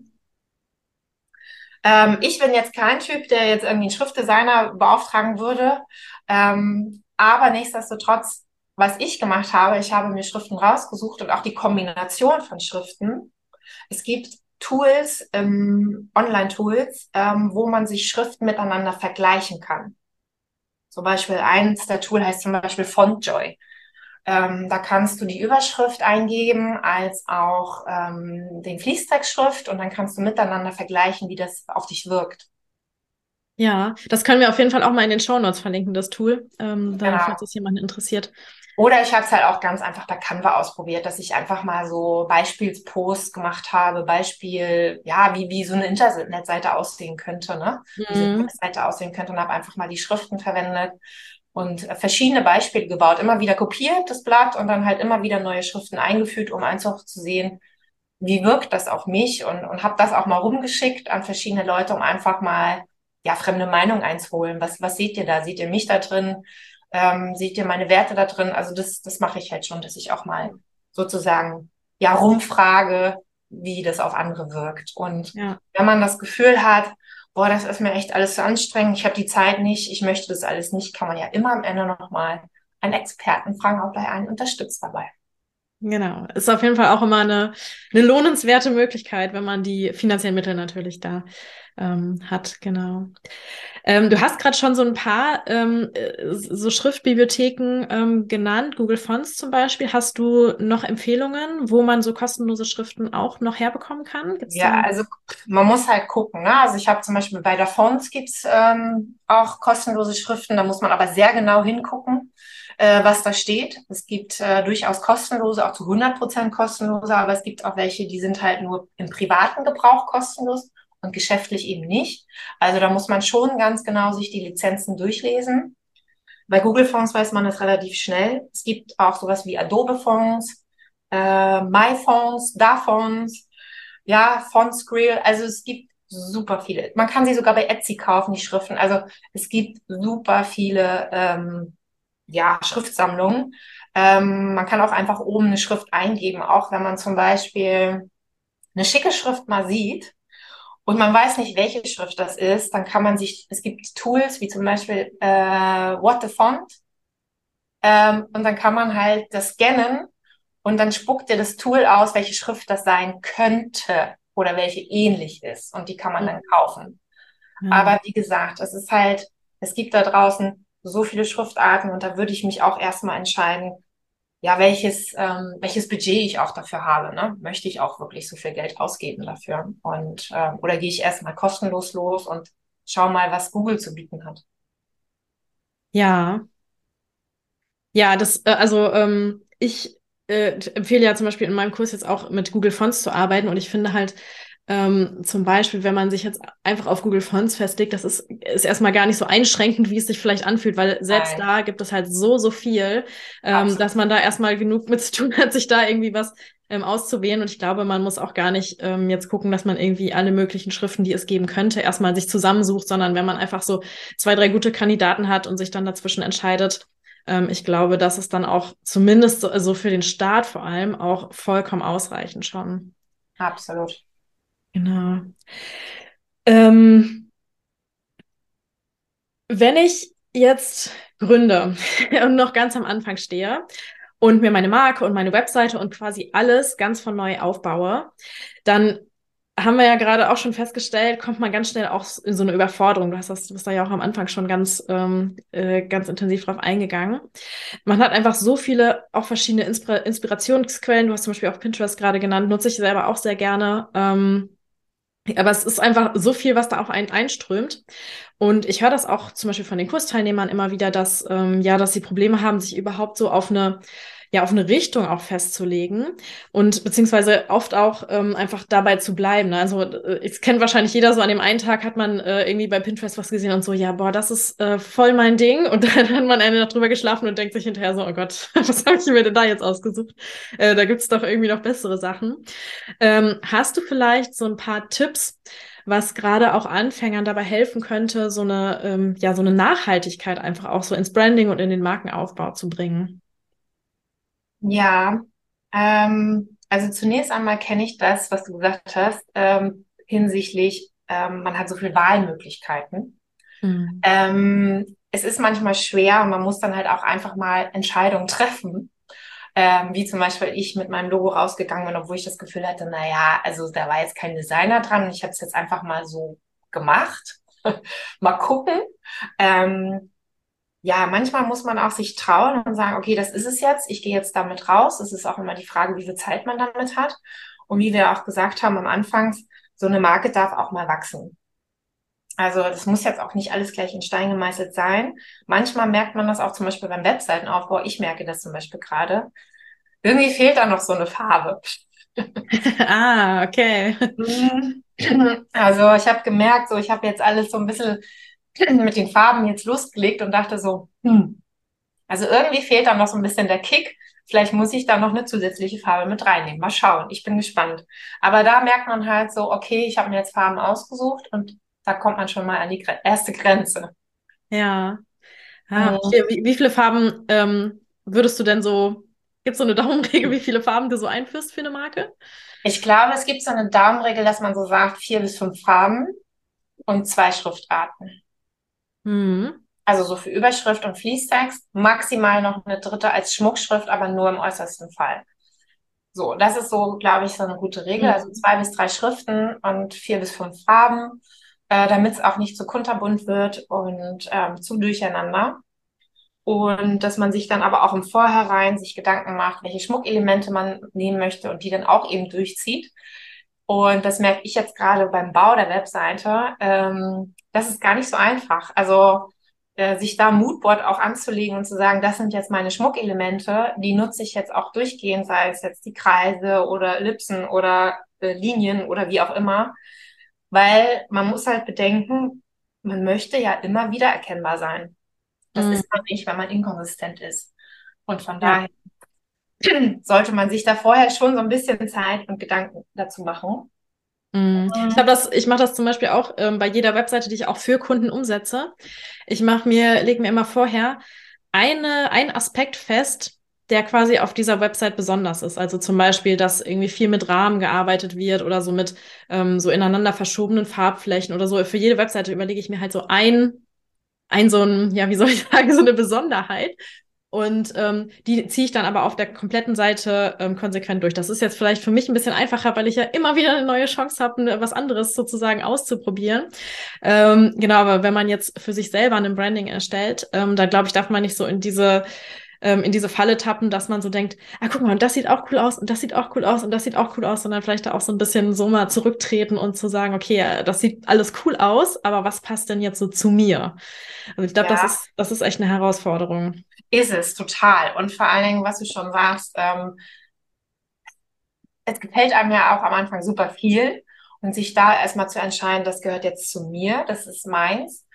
Ähm, ich bin jetzt kein Typ, der jetzt irgendwie einen Schriftdesigner beauftragen würde, ähm, aber nichtsdestotrotz, was ich gemacht habe, ich habe mir Schriften rausgesucht und auch die Kombination von Schriften. Es gibt Tools, ähm, Online-Tools, ähm, wo man sich Schriften miteinander vergleichen kann. Zum Beispiel eins der Tool heißt zum Beispiel FontJoy. Ähm, da kannst du die Überschrift eingeben als auch ähm, den Fließtextschrift und dann kannst du miteinander vergleichen, wie das auf dich wirkt. Ja, das können wir auf jeden Fall auch mal in den Show Notes verlinken, das Tool, ähm, dann, genau. falls es jemanden interessiert. Oder ich habe es halt auch ganz einfach bei Canva ausprobiert, dass ich einfach mal so Beispielsposts gemacht habe, Beispiel, ja, wie, wie so eine Internetseite aussehen könnte, ne? Mhm. Wie so eine Seite aussehen könnte und habe einfach mal die Schriften verwendet und verschiedene Beispiele gebaut, immer wieder kopiert das Blatt und dann halt immer wieder neue Schriften eingefügt, um einfach zu sehen, wie wirkt das auf mich und, und habe das auch mal rumgeschickt an verschiedene Leute, um einfach mal ja fremde Meinung einzuholen. Was, was seht ihr da? Seht ihr mich da drin? Ähm, seht ihr meine Werte da drin? Also das, das mache ich halt schon, dass ich auch mal sozusagen ja rumfrage, wie das auf andere wirkt. Und ja. wenn man das Gefühl hat, boah, das ist mir echt alles zu anstrengend, ich habe die Zeit nicht, ich möchte das alles nicht, kann man ja immer am Ende nochmal einen Experten fragen, ob er einen unterstützt dabei. Genau. Ist auf jeden Fall auch immer eine, eine lohnenswerte Möglichkeit, wenn man die finanziellen Mittel natürlich da ähm, hat. Genau. Ähm, du hast gerade schon so ein paar ähm, äh, so Schriftbibliotheken ähm, genannt, Google Fonts zum Beispiel. Hast du noch Empfehlungen, wo man so kostenlose Schriften auch noch herbekommen kann? Gibt's ja, also man muss halt gucken. Ne? Also ich habe zum Beispiel bei der Fonts gibt's ähm, auch kostenlose Schriften, da muss man aber sehr genau hingucken äh, was da steht. Es gibt äh, durchaus kostenlose, auch zu 100 Prozent kostenlose, aber es gibt auch welche, die sind halt nur im privaten Gebrauch kostenlos und geschäftlich eben nicht. Also da muss man schon ganz genau sich die Lizenzen durchlesen. Bei Google Fonts weiß man das relativ schnell. Es gibt auch sowas wie Adobe Fonts, äh, MyFonts, DaFonts, ja, Fontscreel. Also es gibt super viele. Man kann sie sogar bei Etsy kaufen, die Schriften. Also es gibt super viele ähm, ja, Schriftsammlung. Ähm, man kann auch einfach oben eine Schrift eingeben, auch wenn man zum Beispiel eine schicke Schrift mal sieht und man weiß nicht, welche Schrift das ist, dann kann man sich, es gibt Tools wie zum Beispiel äh, What the Font ähm, und dann kann man halt das scannen und dann spuckt dir das Tool aus, welche Schrift das sein könnte oder welche ähnlich ist und die kann man dann kaufen. Mhm. Aber wie gesagt, es ist halt, es gibt da draußen so viele Schriftarten und da würde ich mich auch erstmal entscheiden, ja, welches, ähm, welches Budget ich auch dafür habe. Ne? Möchte ich auch wirklich so viel Geld ausgeben dafür? Und ähm, oder gehe ich erstmal kostenlos los und schau mal, was Google zu bieten hat. Ja. Ja, das, äh, also ähm, ich äh, empfehle ja zum Beispiel in meinem Kurs jetzt auch mit Google Fonts zu arbeiten und ich finde halt, ähm, zum Beispiel, wenn man sich jetzt einfach auf Google Fonts festlegt, das ist, ist erstmal gar nicht so einschränkend, wie es sich vielleicht anfühlt, weil selbst Nein. da gibt es halt so, so viel, ähm, dass man da erstmal genug mit zu tun hat, sich da irgendwie was ähm, auszuwählen. Und ich glaube, man muss auch gar nicht ähm, jetzt gucken, dass man irgendwie alle möglichen Schriften, die es geben könnte, erstmal sich zusammensucht, sondern wenn man einfach so zwei, drei gute Kandidaten hat und sich dann dazwischen entscheidet, ähm, ich glaube, das ist dann auch zumindest so also für den Start vor allem auch vollkommen ausreichend schon. Absolut. Genau. Ähm, wenn ich jetzt gründe und noch ganz am Anfang stehe und mir meine Marke und meine Webseite und quasi alles ganz von neu aufbaue, dann haben wir ja gerade auch schon festgestellt, kommt man ganz schnell auch in so eine Überforderung. Du hast das, du bist da ja auch am Anfang schon ganz, ähm, äh, ganz intensiv drauf eingegangen. Man hat einfach so viele auch verschiedene Inspira Inspirationsquellen. Du hast zum Beispiel auch Pinterest gerade genannt, nutze ich selber auch sehr gerne. Ähm, aber es ist einfach so viel, was da auf einen einströmt. Und ich höre das auch zum Beispiel von den Kursteilnehmern immer wieder, dass, ähm, ja, dass sie Probleme haben, sich überhaupt so auf eine ja auf eine Richtung auch festzulegen und beziehungsweise oft auch ähm, einfach dabei zu bleiben. Ne? Also äh, es kennt wahrscheinlich jeder so an dem einen Tag hat man äh, irgendwie bei Pinterest was gesehen und so, ja, boah, das ist äh, voll mein Ding. Und dann hat man eine Nacht drüber geschlafen und denkt sich hinterher so, oh Gott, was habe ich mir denn da jetzt ausgesucht? Äh, da gibt's doch irgendwie noch bessere Sachen. Ähm, hast du vielleicht so ein paar Tipps? was gerade auch Anfängern dabei helfen könnte, so eine, ähm, ja, so eine Nachhaltigkeit einfach auch so ins Branding und in den Markenaufbau zu bringen. Ja, ähm, also zunächst einmal kenne ich das, was du gesagt hast, ähm, hinsichtlich, ähm, man hat so viele Wahlmöglichkeiten. Mhm. Es ist manchmal schwer und man muss dann halt auch einfach mal Entscheidungen treffen. Ähm, wie zum Beispiel ich mit meinem Logo rausgegangen bin, obwohl ich das Gefühl hatte, na ja, also da war jetzt kein Designer dran und ich habe es jetzt einfach mal so gemacht. mal gucken. Ähm, ja, manchmal muss man auch sich trauen und sagen, okay, das ist es jetzt, ich gehe jetzt damit raus. Es ist auch immer die Frage, wie viel Zeit man damit hat. Und wie wir auch gesagt haben am Anfang, so eine Marke darf auch mal wachsen. Also das muss jetzt auch nicht alles gleich in Stein gemeißelt sein. Manchmal merkt man das auch zum Beispiel beim Webseitenaufbau. Ich merke das zum Beispiel gerade. Irgendwie fehlt da noch so eine Farbe. ah, okay. Also ich habe gemerkt, so ich habe jetzt alles so ein bisschen mit den Farben jetzt losgelegt und dachte so, hm, also irgendwie fehlt da noch so ein bisschen der Kick. Vielleicht muss ich da noch eine zusätzliche Farbe mit reinnehmen. Mal schauen. Ich bin gespannt. Aber da merkt man halt so, okay, ich habe mir jetzt Farben ausgesucht und da kommt man schon mal an die erste Grenze. Ja. Ah, wie, wie, viele Farben ähm, würdest du denn so, gibt es so eine Daumenregel, wie viele Farben du so einführst für eine Marke? Ich glaube, es gibt so eine Daumenregel, dass man so sagt, vier bis fünf Farben und zwei Schriftarten. Mhm. Also so für Überschrift und Fließtext, maximal noch eine dritte als Schmuckschrift, aber nur im äußersten Fall. So, das ist so, glaube ich, so eine gute Regel. Also zwei bis drei Schriften und vier bis fünf Farben, äh, damit es auch nicht zu kunterbunt wird und ähm, zu durcheinander. Und dass man sich dann aber auch im Vorhinein sich Gedanken macht, welche Schmuckelemente man nehmen möchte und die dann auch eben durchzieht. Und das merke ich jetzt gerade beim Bau der Webseite. Ähm, das ist gar nicht so einfach. Also äh, sich da Moodboard auch anzulegen und zu sagen, das sind jetzt meine Schmuckelemente, die nutze ich jetzt auch durchgehend, sei es jetzt die Kreise oder Ellipsen oder äh, Linien oder wie auch immer. Weil man muss halt bedenken, man möchte ja immer wieder erkennbar sein. Das mhm. ist man nicht, wenn man inkonsistent ist. Und von daher sollte man sich da vorher schon so ein bisschen Zeit und Gedanken dazu machen. Mhm. Ich habe das, ich mache das zum Beispiel auch ähm, bei jeder Webseite, die ich auch für Kunden umsetze. Ich mache mir, lege mir immer vorher eine, einen Aspekt fest, der quasi auf dieser Website besonders ist. Also zum Beispiel, dass irgendwie viel mit Rahmen gearbeitet wird oder so mit ähm, so ineinander verschobenen Farbflächen oder so. Für jede Webseite überlege ich mir halt so ein, ein so ein, ja, wie soll ich sagen, so eine Besonderheit, und ähm, die ziehe ich dann aber auf der kompletten Seite ähm, konsequent durch. Das ist jetzt vielleicht für mich ein bisschen einfacher, weil ich ja immer wieder eine neue Chance habe, was anderes sozusagen auszuprobieren. Ähm, genau, aber wenn man jetzt für sich selber ein Branding erstellt, ähm, da glaube ich, darf man nicht so in diese ähm, in diese Falle tappen, dass man so denkt, ah, guck mal, und das sieht auch cool aus und das sieht auch cool aus und das sieht auch cool aus, sondern vielleicht da auch so ein bisschen so mal zurücktreten und zu sagen, okay, das sieht alles cool aus, aber was passt denn jetzt so zu mir? Also ich glaube, ja. das ist, das ist echt eine Herausforderung. Ist es, total. Und vor allen Dingen, was du schon sagst, ähm, es gefällt einem ja auch am Anfang super viel. Und sich da erstmal zu entscheiden, das gehört jetzt zu mir, das ist meins.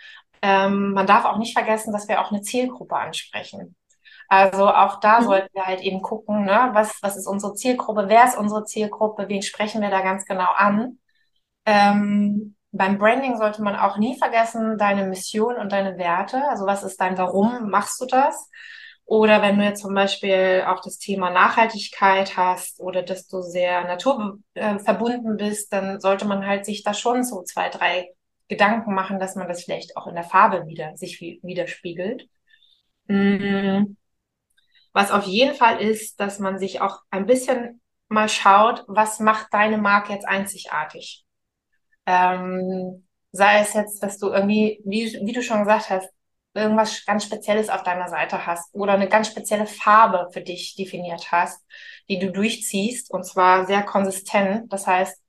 Ähm, man darf auch nicht vergessen, dass wir auch eine Zielgruppe ansprechen. Also auch da mhm. sollten wir halt eben gucken, ne, was, was ist unsere Zielgruppe, wer ist unsere Zielgruppe, wen sprechen wir da ganz genau an. Ähm, beim Branding sollte man auch nie vergessen, deine Mission und deine Werte. Also was ist dein Warum machst du das? Oder wenn du jetzt zum Beispiel auch das Thema Nachhaltigkeit hast oder dass du sehr naturverbunden bist, dann sollte man halt sich da schon so zwei, drei Gedanken machen, dass man das vielleicht auch in der Farbe wieder sich widerspiegelt. Mm. Was auf jeden Fall ist, dass man sich auch ein bisschen mal schaut, was macht deine Marke jetzt einzigartig? Ähm, sei es jetzt, dass du irgendwie, wie, wie du schon gesagt hast, irgendwas ganz Spezielles auf deiner Seite hast oder eine ganz spezielle Farbe für dich definiert hast, die du durchziehst und zwar sehr konsistent. Das heißt,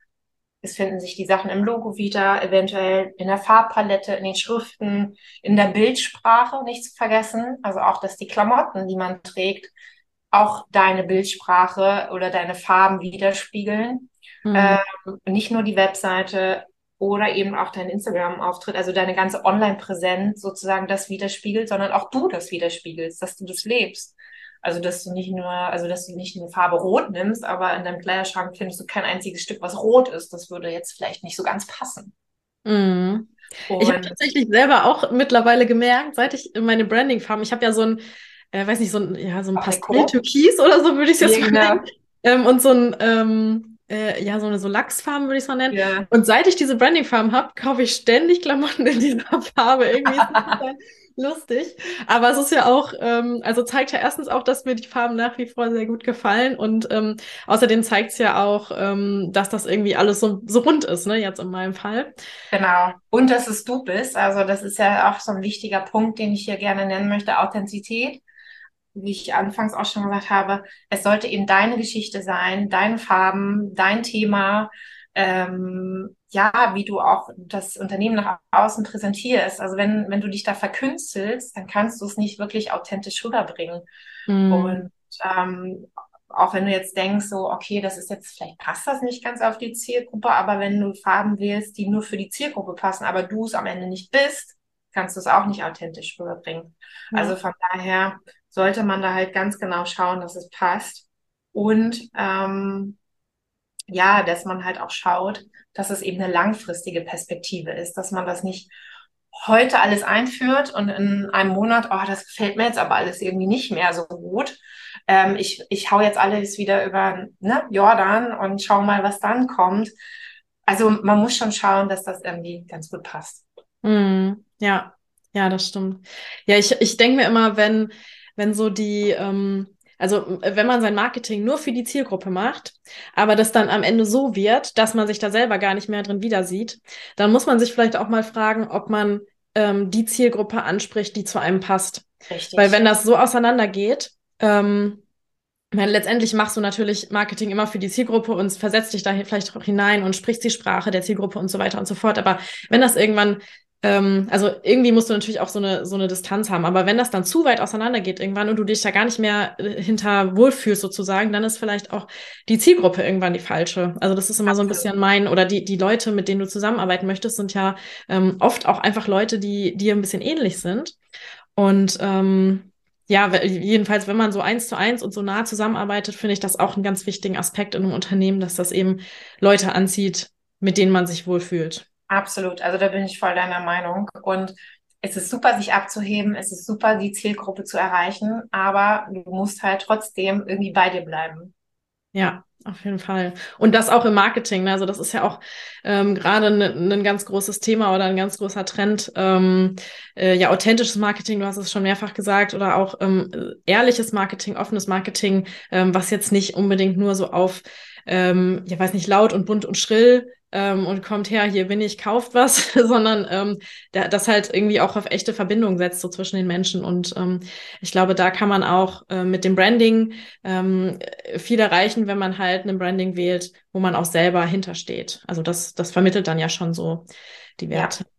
es finden sich die Sachen im Logo wieder, eventuell in der Farbpalette, in den Schriften, in der Bildsprache, nicht zu vergessen. Also auch, dass die Klamotten, die man trägt, auch deine Bildsprache oder deine Farben widerspiegeln. Mhm. Ähm, nicht nur die Webseite, oder eben auch dein Instagram-Auftritt, also deine ganze Online-Präsenz sozusagen das widerspiegelt, sondern auch du das widerspiegelst, dass du das lebst. Also, dass du nicht nur, also, dass du nicht eine Farbe rot nimmst, aber in deinem Kleiderschrank findest du kein einziges Stück, was rot ist. Das würde jetzt vielleicht nicht so ganz passen. Mm. Ich habe tatsächlich selber auch mittlerweile gemerkt, seit ich meine Branding-Farben, ich habe ja so ein, äh, weiß nicht, so ein, ja, so ein Pastell-Türkis oder so würde ich es jetzt ja, nennen. Ähm, und so ein, ähm, äh, ja, so eine so Lachsfarben würde ich es mal nennen. Ja. Und seit ich diese Branding-Farben habe, kaufe ich ständig Klamotten in dieser Farbe. Irgendwie lustig. Aber es ist ja auch, ähm, also zeigt ja erstens auch, dass mir die Farben nach wie vor sehr gut gefallen. Und ähm, außerdem zeigt es ja auch, ähm, dass das irgendwie alles so, so rund ist, ne, jetzt in meinem Fall. Genau. Und dass es du bist. Also das ist ja auch so ein wichtiger Punkt, den ich hier gerne nennen möchte, Authentizität wie ich anfangs auch schon gesagt habe, es sollte eben deine Geschichte sein, deine Farben, dein Thema, ähm, ja, wie du auch das Unternehmen nach außen präsentierst. Also wenn, wenn du dich da verkünstelst, dann kannst du es nicht wirklich authentisch rüberbringen. Mhm. Und ähm, auch wenn du jetzt denkst, so, okay, das ist jetzt, vielleicht passt das nicht ganz auf die Zielgruppe, aber wenn du Farben wählst, die nur für die Zielgruppe passen, aber du es am Ende nicht bist, kannst du es auch nicht authentisch rüberbringen. Mhm. Also von daher sollte man da halt ganz genau schauen, dass es passt. Und ähm, ja, dass man halt auch schaut, dass es eben eine langfristige Perspektive ist, dass man das nicht heute alles einführt und in einem Monat, oh, das gefällt mir jetzt aber alles irgendwie nicht mehr so gut. Ähm, ich, ich hau jetzt alles wieder über ne, Jordan und schau mal, was dann kommt. Also man muss schon schauen, dass das irgendwie ganz gut passt. Mm, ja, Ja, das stimmt. Ja, ich, ich denke mir immer, wenn, wenn so die, ähm, also wenn man sein Marketing nur für die Zielgruppe macht, aber das dann am Ende so wird, dass man sich da selber gar nicht mehr drin wieder sieht, dann muss man sich vielleicht auch mal fragen, ob man ähm, die Zielgruppe anspricht, die zu einem passt. Richtig. Weil wenn das so auseinandergeht, ähm, meine, letztendlich machst du natürlich Marketing immer für die Zielgruppe und versetzt dich da vielleicht auch hinein und sprichst die Sprache der Zielgruppe und so weiter und so fort. Aber wenn das irgendwann ähm, also irgendwie musst du natürlich auch so eine, so eine Distanz haben. Aber wenn das dann zu weit auseinander geht irgendwann und du dich da gar nicht mehr äh, hinter wohlfühlst sozusagen, dann ist vielleicht auch die Zielgruppe irgendwann die falsche. Also das ist immer Absolut. so ein bisschen mein, oder die, die Leute, mit denen du zusammenarbeiten möchtest, sind ja ähm, oft auch einfach Leute, die dir ein bisschen ähnlich sind. Und ähm, ja, jedenfalls, wenn man so eins zu eins und so nah zusammenarbeitet, finde ich das auch einen ganz wichtigen Aspekt in einem Unternehmen, dass das eben Leute anzieht, mit denen man sich wohlfühlt. Absolut, also da bin ich voll deiner Meinung. Und es ist super, sich abzuheben, es ist super, die Zielgruppe zu erreichen, aber du musst halt trotzdem irgendwie bei dir bleiben. Ja, auf jeden Fall. Und das auch im Marketing. Ne? Also das ist ja auch ähm, gerade ein ne, ganz großes Thema oder ein ganz großer Trend. Ähm, äh, ja, authentisches Marketing, du hast es schon mehrfach gesagt, oder auch ähm, ehrliches Marketing, offenes Marketing, ähm, was jetzt nicht unbedingt nur so auf, ähm, ja, weiß nicht, laut und bunt und schrill ähm, und kommt her, hier bin ich, kauft was, sondern ähm, da, das halt irgendwie auch auf echte Verbindung setzt, so zwischen den Menschen. Und ähm, ich glaube, da kann man auch äh, mit dem Branding ähm, viel erreichen, wenn man halt ein Branding wählt, wo man auch selber hintersteht. Also das, das vermittelt dann ja schon so die Werte. Ja.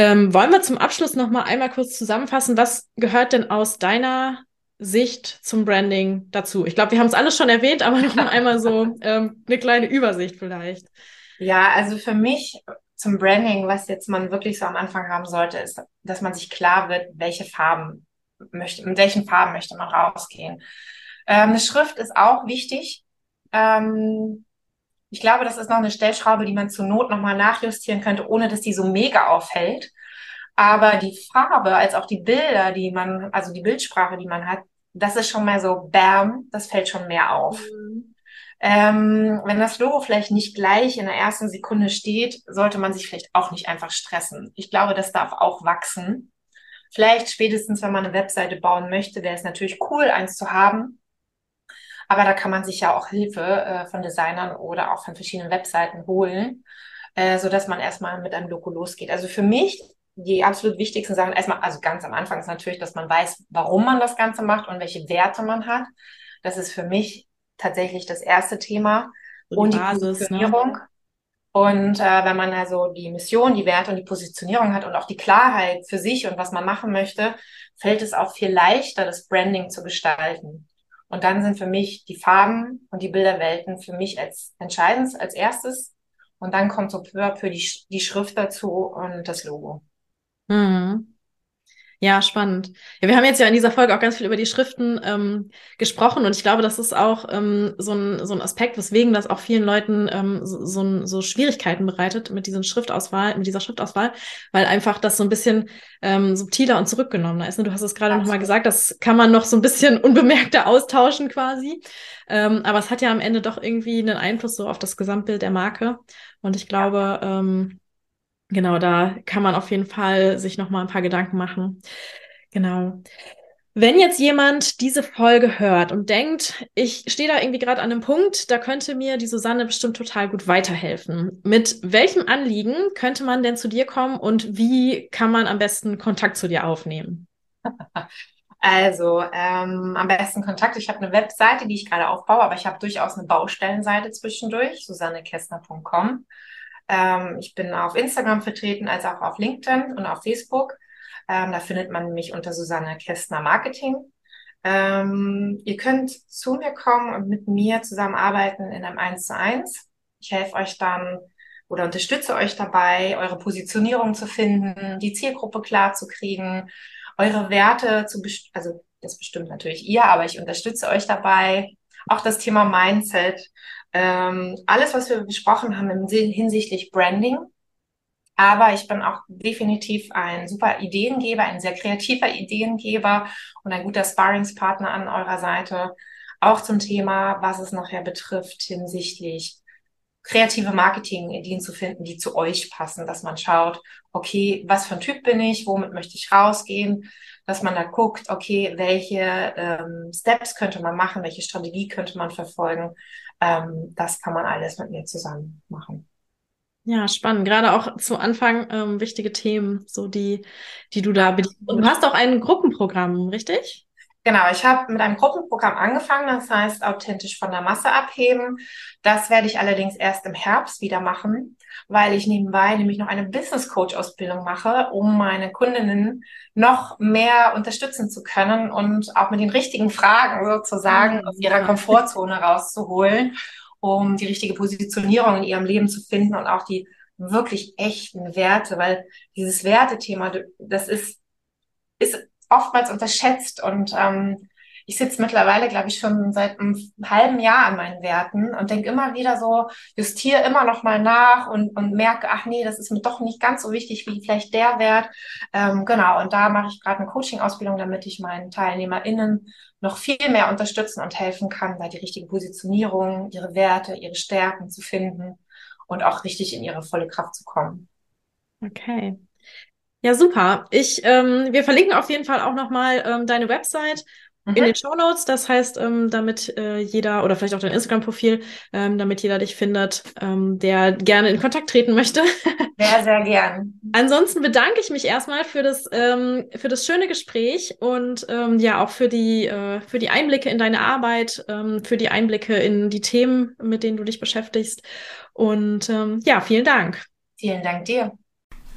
Ähm, wollen wir zum Abschluss noch mal einmal kurz zusammenfassen, was gehört denn aus deiner Sicht zum Branding dazu? Ich glaube, wir haben es alles schon erwähnt, aber noch mal einmal so ähm, eine kleine Übersicht vielleicht. Ja, also für mich zum Branding, was jetzt man wirklich so am Anfang haben sollte, ist, dass man sich klar wird, welche Farben möchte, mit welchen Farben möchte man rausgehen. Ähm, eine Schrift ist auch wichtig. Ähm, ich glaube, das ist noch eine Stellschraube, die man zur Not nochmal nachjustieren könnte, ohne dass die so mega auffällt. Aber die Farbe, als auch die Bilder, die man, also die Bildsprache, die man hat, das ist schon mal so, bam, das fällt schon mehr auf. Ähm, wenn das Logo vielleicht nicht gleich in der ersten Sekunde steht, sollte man sich vielleicht auch nicht einfach stressen. Ich glaube, das darf auch wachsen. Vielleicht spätestens, wenn man eine Webseite bauen möchte, wäre es natürlich cool, eins zu haben. Aber da kann man sich ja auch Hilfe äh, von Designern oder auch von verschiedenen Webseiten holen, äh, so dass man erstmal mit einem Logo losgeht. Also für mich die absolut wichtigsten Sachen, erstmal, also ganz am Anfang ist natürlich, dass man weiß, warum man das Ganze macht und welche Werte man hat. Das ist für mich tatsächlich das erste Thema. So die und die Basis, ne? Positionierung. Ne? Und äh, wenn man also die Mission, die Werte und die Positionierung hat und auch die Klarheit für sich und was man machen möchte, fällt es auch viel leichter, das Branding zu gestalten. Und dann sind für mich die Farben und die Bilderwelten für mich als entscheidend als erstes. Und dann kommt so peu à peu die, die Schrift dazu und das Logo. Mhm. Ja, spannend. Ja, wir haben jetzt ja in dieser Folge auch ganz viel über die Schriften ähm, gesprochen und ich glaube, das ist auch ähm, so, ein, so ein Aspekt, weswegen das auch vielen Leuten ähm, so, so, so Schwierigkeiten bereitet mit diesen Schriftauswahl, mit dieser Schriftauswahl, weil einfach das so ein bisschen ähm, subtiler und zurückgenommener ist. Und du hast es gerade nochmal gesagt, das kann man noch so ein bisschen unbemerkter austauschen quasi. Ähm, aber es hat ja am Ende doch irgendwie einen Einfluss so auf das Gesamtbild der Marke. Und ich glaube, ähm, Genau, da kann man auf jeden Fall sich noch mal ein paar Gedanken machen. Genau. Wenn jetzt jemand diese Folge hört und denkt, ich stehe da irgendwie gerade an einem Punkt, da könnte mir die Susanne bestimmt total gut weiterhelfen. Mit welchem Anliegen könnte man denn zu dir kommen und wie kann man am besten Kontakt zu dir aufnehmen? Also ähm, am besten Kontakt. Ich habe eine Webseite, die ich gerade aufbaue, aber ich habe durchaus eine Baustellenseite zwischendurch, susannekessner.com. Ähm, ich bin auf Instagram vertreten, als auch auf LinkedIn und auf Facebook. Ähm, da findet man mich unter Susanne Kästner Marketing. Ähm, ihr könnt zu mir kommen und mit mir zusammenarbeiten in einem 1 zu 1. Ich helfe euch dann oder unterstütze euch dabei, eure Positionierung zu finden, die Zielgruppe klar zu kriegen, eure Werte zu, also das bestimmt natürlich ihr, aber ich unterstütze euch dabei. Auch das Thema Mindset ähm, alles, was wir besprochen haben im Sinn hinsichtlich Branding. Aber ich bin auch definitiv ein super Ideengeber, ein sehr kreativer Ideengeber und ein guter Sparringspartner an eurer Seite. Auch zum Thema, was es nachher betrifft hinsichtlich kreative Marketing-Ideen zu finden, die zu euch passen, dass man schaut, okay, was für ein Typ bin ich, womit möchte ich rausgehen, dass man da guckt, okay, welche ähm, Steps könnte man machen, welche Strategie könnte man verfolgen. Ähm, das kann man alles mit mir zusammen machen. Ja, spannend. Gerade auch zu Anfang ähm, wichtige Themen, so die, die du da bedienst. Und du hast auch ein Gruppenprogramm, richtig? Genau, ich habe mit einem Gruppenprogramm angefangen, das heißt authentisch von der Masse abheben. Das werde ich allerdings erst im Herbst wieder machen, weil ich nebenbei nämlich noch eine Business Coach Ausbildung mache, um meine Kundinnen noch mehr unterstützen zu können und auch mit den richtigen Fragen sozusagen aus ihrer Komfortzone rauszuholen, um die richtige Positionierung in ihrem Leben zu finden und auch die wirklich echten Werte, weil dieses Wertethema, das ist, ist oftmals unterschätzt und ähm, ich sitze mittlerweile, glaube ich, schon seit einem halben Jahr an meinen Werten und denke immer wieder so, justiere immer noch mal nach und, und merke, ach nee, das ist mir doch nicht ganz so wichtig wie vielleicht der Wert. Ähm, genau, und da mache ich gerade eine Coaching-Ausbildung, damit ich meinen TeilnehmerInnen noch viel mehr unterstützen und helfen kann, da die richtige Positionierung, ihre Werte, ihre Stärken zu finden und auch richtig in ihre volle Kraft zu kommen. Okay. Ja, super. Ich, ähm, wir verlinken auf jeden Fall auch nochmal ähm, deine Website mhm. in den Show Notes. Das heißt, ähm, damit äh, jeder oder vielleicht auch dein Instagram-Profil, ähm, damit jeder dich findet, ähm, der gerne in Kontakt treten möchte. Sehr, sehr gern. Ansonsten bedanke ich mich erstmal für das ähm, für das schöne Gespräch und ähm, ja auch für die äh, für die Einblicke in deine Arbeit, ähm, für die Einblicke in die Themen, mit denen du dich beschäftigst. Und ähm, ja, vielen Dank. Vielen Dank dir.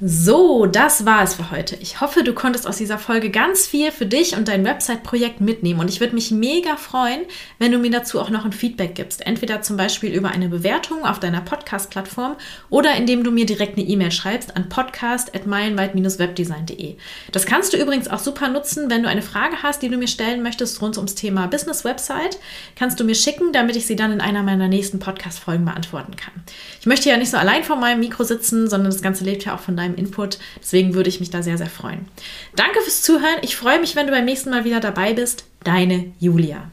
So, das war es für heute. Ich hoffe, du konntest aus dieser Folge ganz viel für dich und dein Website-Projekt mitnehmen. Und ich würde mich mega freuen, wenn du mir dazu auch noch ein Feedback gibst. Entweder zum Beispiel über eine Bewertung auf deiner Podcast-Plattform oder indem du mir direkt eine E-Mail schreibst an podcast.meilenweit-webdesign.de. Das kannst du übrigens auch super nutzen, wenn du eine Frage hast, die du mir stellen möchtest rund ums Thema Business-Website. Kannst du mir schicken, damit ich sie dann in einer meiner nächsten Podcast-Folgen beantworten kann. Ich möchte ja nicht so allein vor meinem Mikro sitzen, sondern das Ganze lebt ja auch von deinem deinem Input. Deswegen würde ich mich da sehr, sehr freuen. Danke fürs Zuhören. Ich freue mich, wenn du beim nächsten Mal wieder dabei bist. Deine Julia.